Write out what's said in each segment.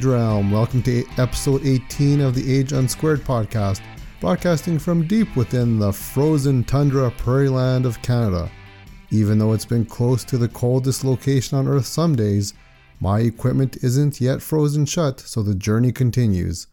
Age Realm. Welcome to episode 18 of the Age Unsquared podcast, broadcasting from deep within the frozen tundra prairie land of Canada. Even though it's been close to the coldest location on Earth some days, my equipment isn't yet frozen shut, so the journey continues.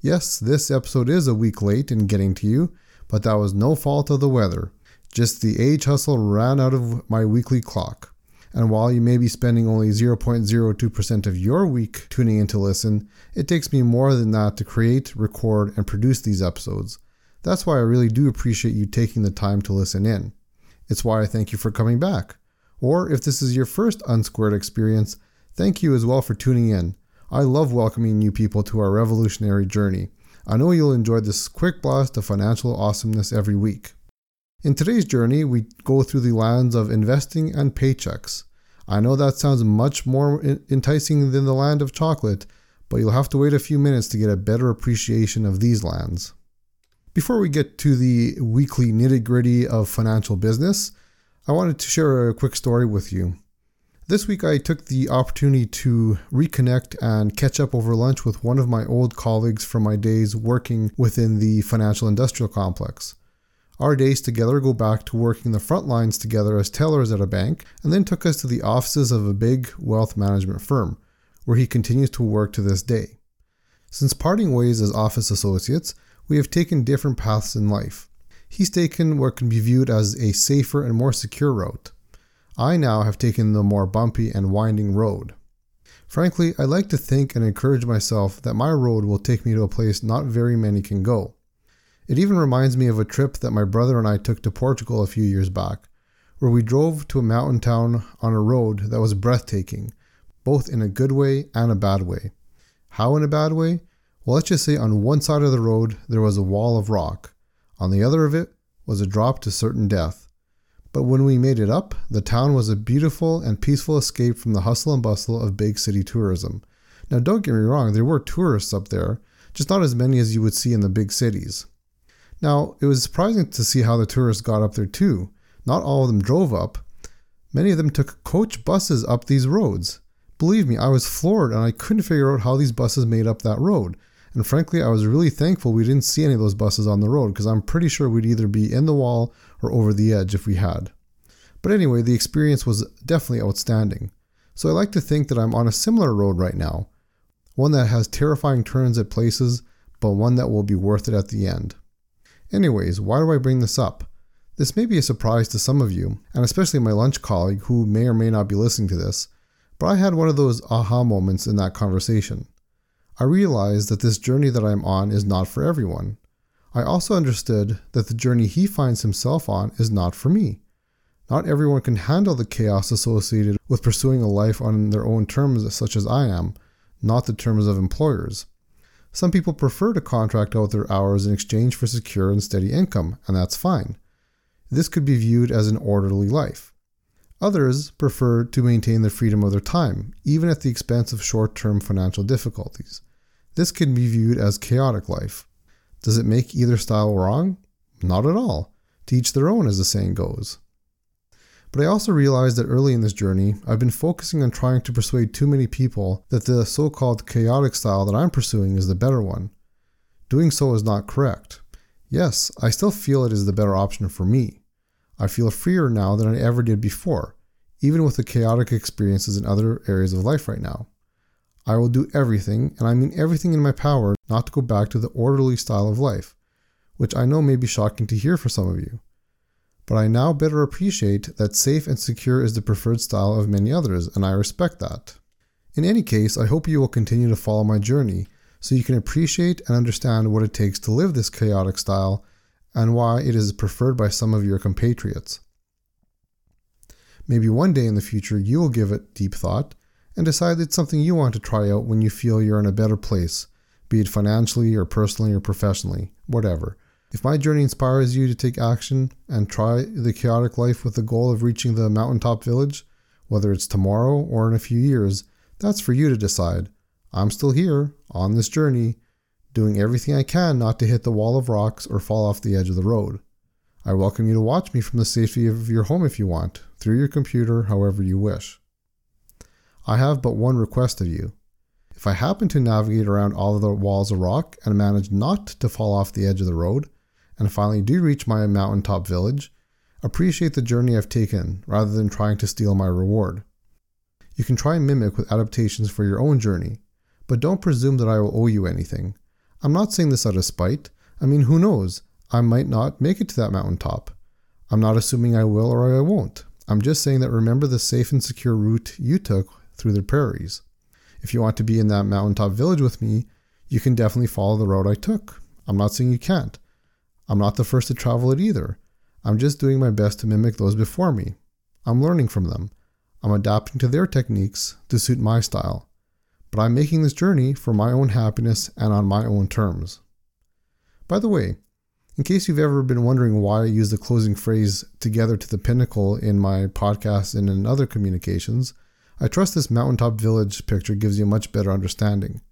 Yes, this episode is a week late in getting to you, but that was no fault of the weather. Just the age hustle ran out of my weekly clock. And while you may be spending only 0.02% of your week tuning in to listen, it takes me more than that to create, record, and produce these episodes. That's why I really do appreciate you taking the time to listen in. It's why I thank you for coming back. Or if this is your first Unsquared experience, thank you as well for tuning in. I love welcoming new people to our revolutionary journey. I know you'll enjoy this quick blast of financial awesomeness every week. In today's journey, we go through the lands of investing and paychecks. I know that sounds much more enticing than the land of chocolate, but you'll have to wait a few minutes to get a better appreciation of these lands. Before we get to the weekly nitty gritty of financial business, I wanted to share a quick story with you. This week, I took the opportunity to reconnect and catch up over lunch with one of my old colleagues from my days working within the financial industrial complex. Our days together go back to working the front lines together as tellers at a bank, and then took us to the offices of a big wealth management firm, where he continues to work to this day. Since parting ways as office associates, we have taken different paths in life. He's taken what can be viewed as a safer and more secure route. I now have taken the more bumpy and winding road. Frankly, I like to think and encourage myself that my road will take me to a place not very many can go. It even reminds me of a trip that my brother and I took to Portugal a few years back, where we drove to a mountain town on a road that was breathtaking, both in a good way and a bad way. How in a bad way? Well, let's just say on one side of the road there was a wall of rock, on the other of it was a drop to certain death. But when we made it up, the town was a beautiful and peaceful escape from the hustle and bustle of big city tourism. Now, don't get me wrong, there were tourists up there, just not as many as you would see in the big cities. Now, it was surprising to see how the tourists got up there too. Not all of them drove up. Many of them took coach buses up these roads. Believe me, I was floored and I couldn't figure out how these buses made up that road. And frankly, I was really thankful we didn't see any of those buses on the road because I'm pretty sure we'd either be in the wall or over the edge if we had. But anyway, the experience was definitely outstanding. So I like to think that I'm on a similar road right now. One that has terrifying turns at places, but one that will be worth it at the end. Anyways, why do I bring this up? This may be a surprise to some of you, and especially my lunch colleague who may or may not be listening to this, but I had one of those aha moments in that conversation. I realized that this journey that I'm on is not for everyone. I also understood that the journey he finds himself on is not for me. Not everyone can handle the chaos associated with pursuing a life on their own terms, such as I am, not the terms of employers. Some people prefer to contract out their hours in exchange for secure and steady income, and that's fine. This could be viewed as an orderly life. Others prefer to maintain the freedom of their time, even at the expense of short term financial difficulties. This can be viewed as chaotic life. Does it make either style wrong? Not at all. To each their own, as the saying goes. But I also realized that early in this journey, I've been focusing on trying to persuade too many people that the so called chaotic style that I'm pursuing is the better one. Doing so is not correct. Yes, I still feel it is the better option for me. I feel freer now than I ever did before, even with the chaotic experiences in other areas of life right now. I will do everything, and I mean everything in my power, not to go back to the orderly style of life, which I know may be shocking to hear for some of you but I now better appreciate that safe and secure is the preferred style of many others, and I respect that. In any case, I hope you will continue to follow my journey so you can appreciate and understand what it takes to live this chaotic style and why it is preferred by some of your compatriots. Maybe one day in the future you will give it deep thought and decide it's something you want to try out when you feel you're in a better place, be it financially or personally or professionally, whatever. If my journey inspires you to take action and try the chaotic life with the goal of reaching the mountaintop village, whether it's tomorrow or in a few years, that's for you to decide. I'm still here, on this journey, doing everything I can not to hit the wall of rocks or fall off the edge of the road. I welcome you to watch me from the safety of your home if you want, through your computer, however you wish. I have but one request of you. If I happen to navigate around all of the walls of rock and manage not to fall off the edge of the road, and finally do reach my mountaintop village, appreciate the journey I've taken rather than trying to steal my reward. You can try and mimic with adaptations for your own journey, but don't presume that I will owe you anything. I'm not saying this out of spite. I mean, who knows? I might not make it to that mountaintop. I'm not assuming I will or I won't. I'm just saying that remember the safe and secure route you took through the prairies. If you want to be in that mountaintop village with me, you can definitely follow the road I took. I'm not saying you can't. I'm not the first to travel it either. I'm just doing my best to mimic those before me. I'm learning from them. I'm adapting to their techniques to suit my style. But I'm making this journey for my own happiness and on my own terms. By the way, in case you've ever been wondering why I use the closing phrase together to the pinnacle in my podcast and in other communications, I trust this mountaintop village picture gives you a much better understanding.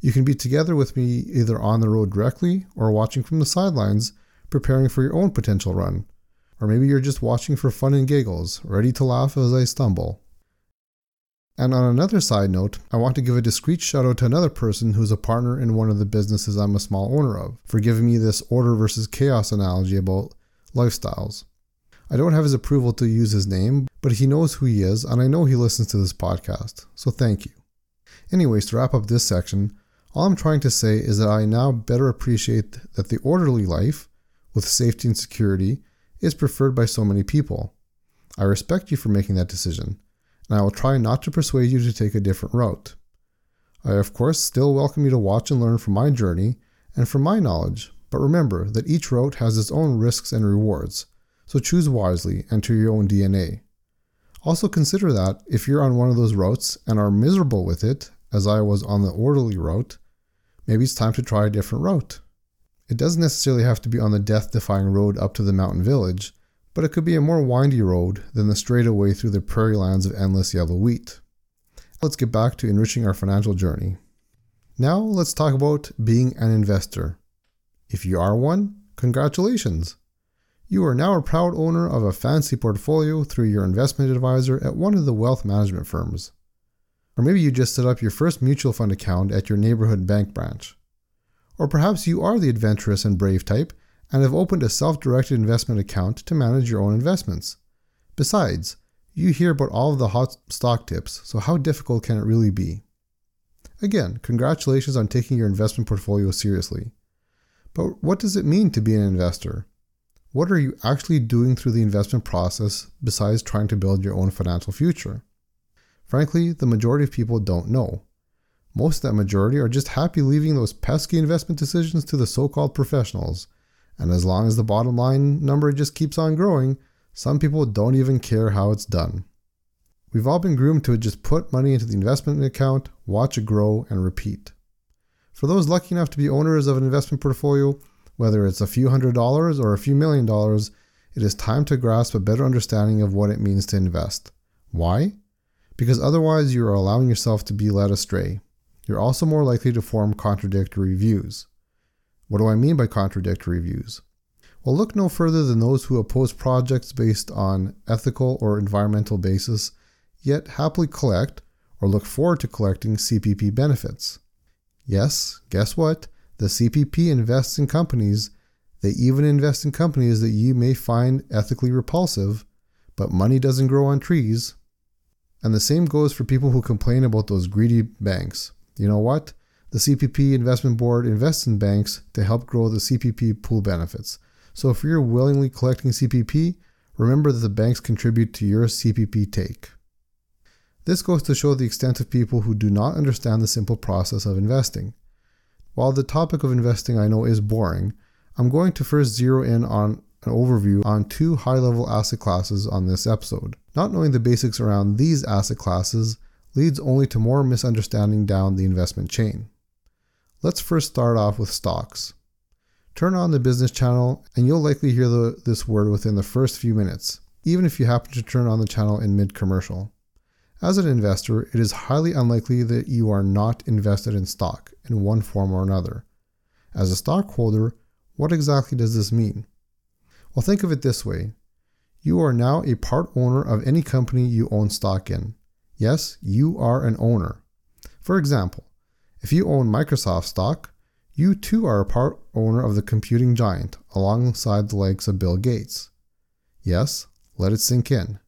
You can be together with me either on the road directly or watching from the sidelines, preparing for your own potential run. Or maybe you're just watching for fun and giggles, ready to laugh as I stumble. And on another side note, I want to give a discreet shout out to another person who's a partner in one of the businesses I'm a small owner of for giving me this order versus chaos analogy about lifestyles. I don't have his approval to use his name, but he knows who he is, and I know he listens to this podcast, so thank you. Anyways, to wrap up this section, all I'm trying to say is that I now better appreciate that the orderly life, with safety and security, is preferred by so many people. I respect you for making that decision and I will try not to persuade you to take a different route. I, of course, still welcome you to watch and learn from my journey and from my knowledge, but remember that each route has its own risks and rewards, so choose wisely and to your own DNA. Also, consider that if you're on one of those routes and are miserable with it, as I was on the orderly route, maybe it's time to try a different route. It doesn't necessarily have to be on the death defying road up to the mountain village, but it could be a more windy road than the straightaway through the prairie lands of endless yellow wheat. Let's get back to enriching our financial journey. Now let's talk about being an investor. If you are one, congratulations! You are now a proud owner of a fancy portfolio through your investment advisor at one of the wealth management firms. Or maybe you just set up your first mutual fund account at your neighborhood bank branch. Or perhaps you are the adventurous and brave type and have opened a self directed investment account to manage your own investments. Besides, you hear about all of the hot stock tips, so how difficult can it really be? Again, congratulations on taking your investment portfolio seriously. But what does it mean to be an investor? What are you actually doing through the investment process besides trying to build your own financial future? Frankly, the majority of people don't know. Most of that majority are just happy leaving those pesky investment decisions to the so called professionals and as long as the bottom line number just keeps on growing, some people don't even care how it's done. We've all been groomed to just put money into the investment account, watch it grow, and repeat. For those lucky enough to be owners of an investment portfolio, whether it's a few hundred dollars or a few million dollars, it is time to grasp a better understanding of what it means to invest. Why? Because otherwise you are allowing yourself to be led astray. You're also more likely to form contradictory views. What do I mean by contradictory views? Well, look no further than those who oppose projects based on ethical or environmental basis, yet happily collect or look forward to collecting CPP benefits. Yes, guess what? The CPP invests in companies. They even invest in companies that you may find ethically repulsive, but money doesn't grow on trees. And the same goes for people who complain about those greedy banks. You know what? The CPP Investment Board invests in banks to help grow the CPP pool benefits. So if you're willingly collecting CPP, remember that the banks contribute to your CPP take. This goes to show the extent of people who do not understand the simple process of investing. While the topic of investing I know is boring, I'm going to first zero in on an overview on two high level asset classes on this episode. Not knowing the basics around these asset classes leads only to more misunderstanding down the investment chain. Let's first start off with stocks. Turn on the business channel and you'll likely hear the, this word within the first few minutes, even if you happen to turn on the channel in mid commercial. As an investor, it is highly unlikely that you are not invested in stock in one form or another. As a stockholder, what exactly does this mean? Well, think of it this way you are now a part owner of any company you own stock in. Yes, you are an owner. For example, If you own Microsoft stock, you too are a part owner of the computing giant alongside the likes of Bill Gates. Yes, let it sink in.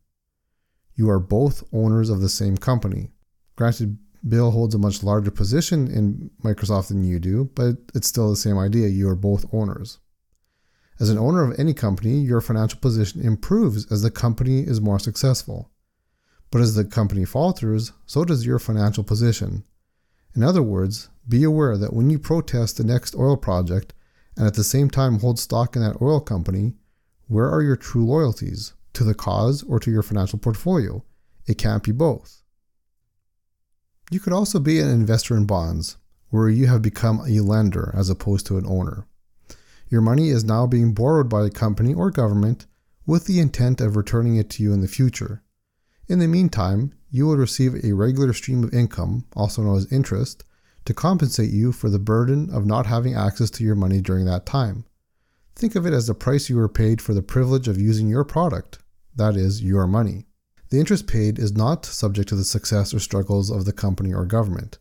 You are both owners of the same company. Granted, Bill holds a much larger position in Microsoft than you do, but it's still the same idea. You are both owners. As an owner of any company, your financial position improves as the company is more successful. But as the company falters, so does your financial position. In other words, be aware that when you protest the next oil project and at the same time hold stock in that oil company, where are your true loyalties? To the cause or to your financial portfolio? It can't be both. You could also be an investor in bonds, where you have become a lender as opposed to an owner. Your money is now being borrowed by a company or government with the intent of returning it to you in the future. In the meantime, you will receive a regular stream of income, also known as interest, to compensate you for the burden of not having access to your money during that time. Think of it as the price you were paid for the privilege of using your product, that is, your money. The interest paid is not subject to the success or struggles of the company or government.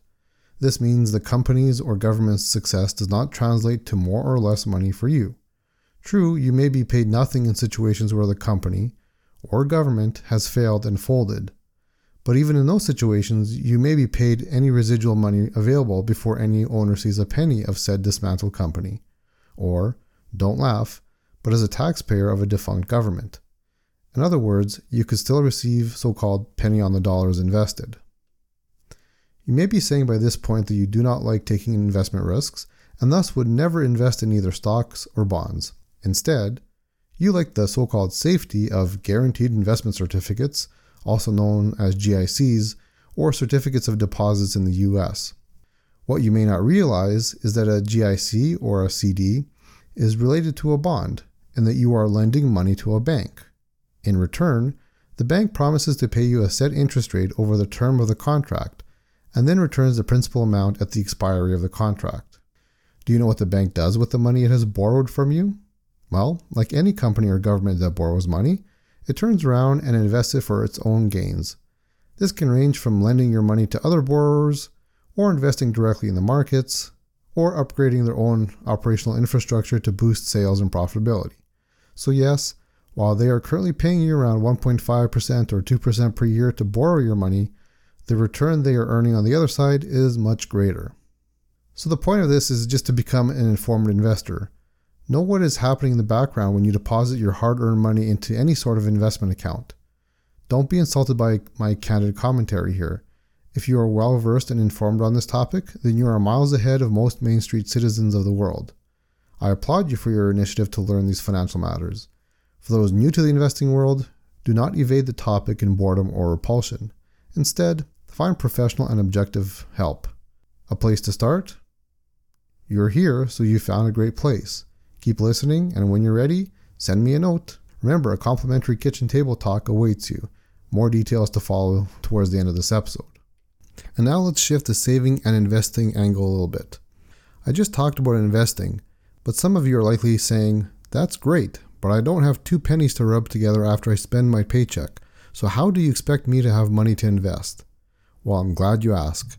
This means the company's or government's success does not translate to more or less money for you. True, you may be paid nothing in situations where the company or government has failed and folded. But even in those situations, you may be paid any residual money available before any owner sees a penny of said dismantled company. Or, don't laugh, but as a taxpayer of a defunct government. In other words, you could still receive so called penny on the dollars invested. You may be saying by this point that you do not like taking investment risks and thus would never invest in either stocks or bonds. Instead, you like the so called safety of guaranteed investment certificates, also known as GICs, or certificates of deposits in the US. What you may not realize is that a GIC or a CD is related to a bond and that you are lending money to a bank. In return, the bank promises to pay you a set interest rate over the term of the contract and then returns the principal amount at the expiry of the contract. Do you know what the bank does with the money it has borrowed from you? Well, like any company or government that borrows money, it turns around and invests it for its own gains. This can range from lending your money to other borrowers, or investing directly in the markets, or upgrading their own operational infrastructure to boost sales and profitability. So, yes, while they are currently paying you around 1.5% or 2% per year to borrow your money, the return they are earning on the other side is much greater. So, the point of this is just to become an informed investor. Know what is happening in the background when you deposit your hard earned money into any sort of investment account. Don't be insulted by my candid commentary here. If you are well versed and informed on this topic, then you are miles ahead of most Main Street citizens of the world. I applaud you for your initiative to learn these financial matters. For those new to the investing world, do not evade the topic in boredom or repulsion. Instead, find professional and objective help. A place to start? You're here, so you found a great place. Keep listening, and when you're ready, send me a note. Remember, a complimentary kitchen table talk awaits you. More details to follow towards the end of this episode. And now let's shift the saving and investing angle a little bit. I just talked about investing, but some of you are likely saying, that's great, but I don't have two pennies to rub together after I spend my paycheck. So, how do you expect me to have money to invest? Well, I'm glad you ask.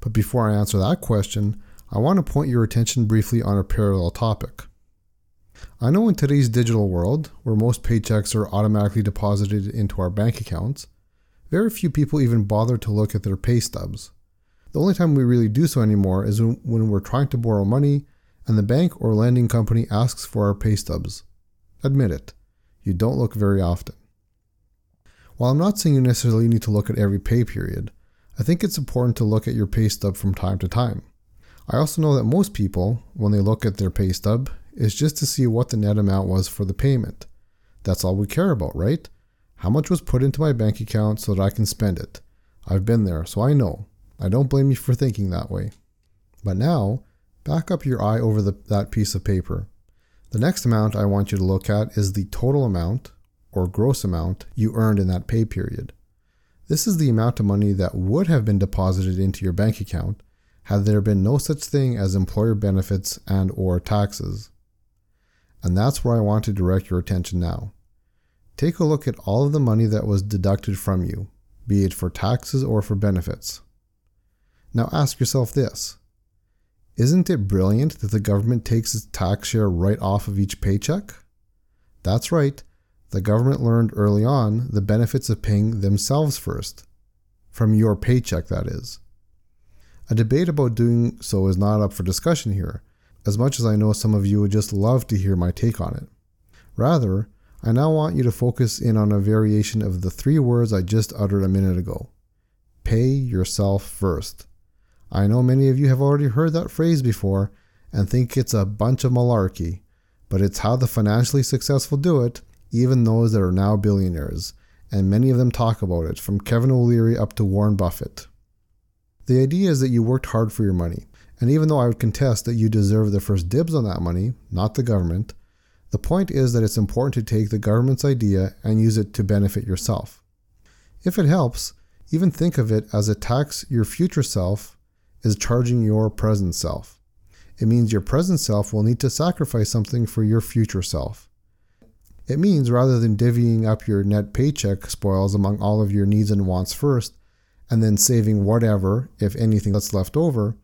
But before I answer that question, I want to point your attention briefly on a parallel topic. I know in today's digital world, where most paychecks are automatically deposited into our bank accounts, very few people even bother to look at their pay stubs. The only time we really do so anymore is when we're trying to borrow money and the bank or lending company asks for our pay stubs. Admit it, you don't look very often. While I'm not saying you necessarily need to look at every pay period, I think it's important to look at your pay stub from time to time. I also know that most people, when they look at their pay stub, is just to see what the net amount was for the payment. That's all we care about, right? How much was put into my bank account so that I can spend it? I've been there, so I know. I don't blame you for thinking that way. But now, back up your eye over the, that piece of paper the next amount I want you to look at is the total amount, or gross amount, you earned in that pay period. This is the amount of money that would have been deposited into your bank account had there been no such thing as employer benefits and or taxes. And that's where I want to direct your attention now. Take a look at all of the money that was deducted from you, be it for taxes or for benefits. Now ask yourself this. Isn't it brilliant that the government takes its tax share right off of each paycheck? That's right, the government learned early on the benefits of paying themselves first. From your paycheck, that is. A debate about doing so is not up for discussion here, as much as I know some of you would just love to hear my take on it. Rather, I now want you to focus in on a variation of the three words I just uttered a minute ago pay yourself first. I know many of you have already heard that phrase before and think it's a bunch of malarkey, but it's how the financially successful do it, even those that are now billionaires, and many of them talk about it, from Kevin O'Leary up to Warren Buffett. The idea is that you worked hard for your money, and even though I would contest that you deserve the first dibs on that money, not the government, the point is that it's important to take the government's idea and use it to benefit yourself. If it helps, even think of it as a tax your future self is charging your present self. It means your present self will need to sacrifice something for your future self. It means rather than divvying up your net paycheck spoils among all of your needs and wants first, and then saving whatever, if anything, that's left over,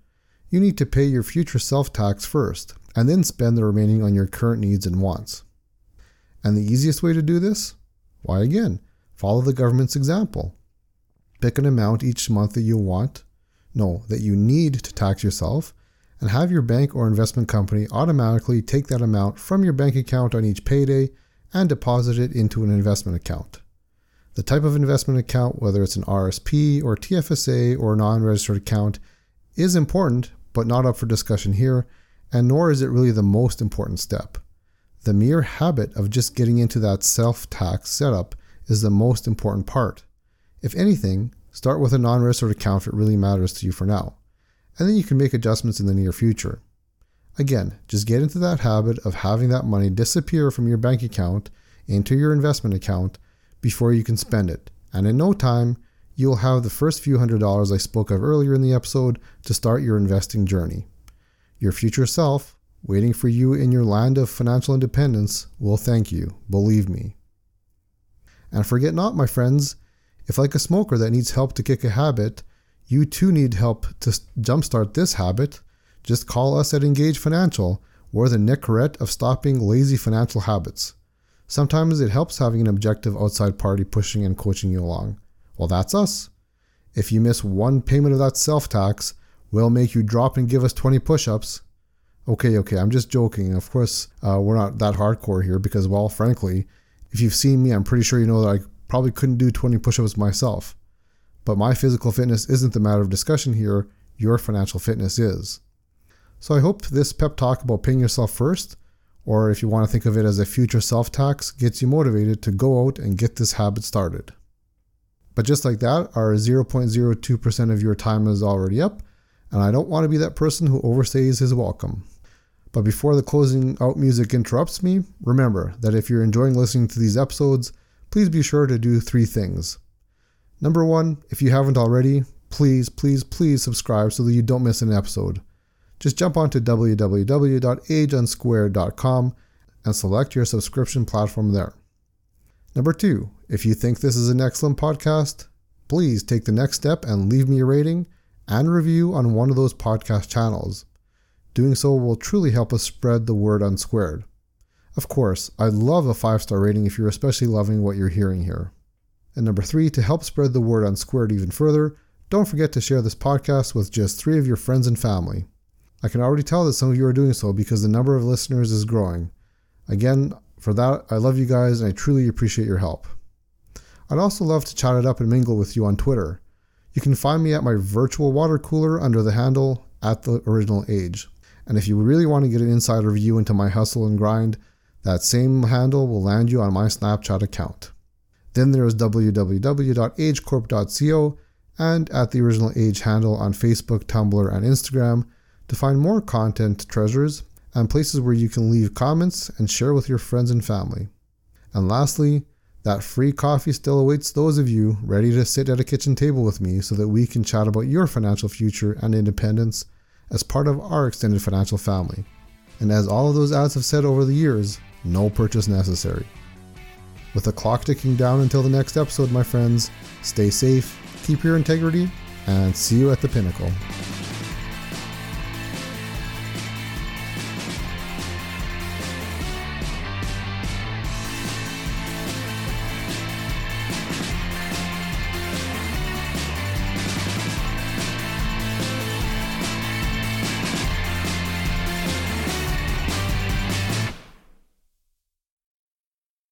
you need to pay your future self tax first and then spend the remaining on your current needs and wants. And the easiest way to do this? Why, again, follow the government's example. Pick an amount each month that you want, no, that you need to tax yourself, and have your bank or investment company automatically take that amount from your bank account on each payday and deposit it into an investment account. The type of investment account, whether it's an RSP or TFSA or a non registered account, is important, but not up for discussion here and nor is it really the most important step. The mere habit of just getting into that self tax setup is the most important part. If anything, start with a non registered account if it really matters to you for now, and then you can make adjustments in the near future. Again, just get into that habit of having that money disappear from your bank account into your investment account before you can spend it, and in no time, you'll have the first few hundred dollars I spoke of earlier in the episode to start your investing journey. Your future self, waiting for you in your land of financial independence, will thank you, believe me. And forget not, my friends, if like a smoker that needs help to kick a habit, you too need help to jumpstart this habit, just call us at Engage Financial. We're the Nicorette of stopping lazy financial habits. Sometimes it helps having an objective outside party pushing and coaching you along. Well, that's us. If you miss one payment of that self tax, We'll make you drop and give us 20 push ups. Okay, okay, I'm just joking. Of course, uh, we're not that hardcore here because, well, frankly, if you've seen me, I'm pretty sure you know that I probably couldn't do 20 push ups myself. But my physical fitness isn't the matter of discussion here, your financial fitness is. So I hope this pep talk about paying yourself first, or if you want to think of it as a future self tax, gets you motivated to go out and get this habit started. But just like that, our 0.02% of your time is already up and I don't want to be that person who overstays his welcome. But before the closing out music interrupts me, remember that if you're enjoying listening to these episodes, please be sure to do three things. Number one, if you haven't already, please, please, please subscribe so that you don't miss an episode. Just jump onto www.ageunsquared.com and select your subscription platform there. Number two, if you think this is an excellent podcast, please take the next step and leave me a rating and review on one of those podcast channels. Doing so will truly help us spread the word on Squared. Of course, I'd love a five star rating if you're especially loving what you're hearing here. And number three, to help spread the word on Squared even further, don't forget to share this podcast with just three of your friends and family. I can already tell that some of you are doing so because the number of listeners is growing. Again, for that, I love you guys and I truly appreciate your help. I'd also love to chat it up and mingle with you on Twitter. You can find me at my virtual water cooler under the handle at the original age. And if you really want to get an insider view into my hustle and grind, that same handle will land you on my Snapchat account. Then there is www.agecorp.co and at the original age handle on Facebook, Tumblr, and Instagram to find more content treasures and places where you can leave comments and share with your friends and family. And lastly, that free coffee still awaits those of you ready to sit at a kitchen table with me so that we can chat about your financial future and independence as part of our extended financial family. And as all of those ads have said over the years, no purchase necessary. With the clock ticking down until the next episode, my friends, stay safe, keep your integrity, and see you at the pinnacle.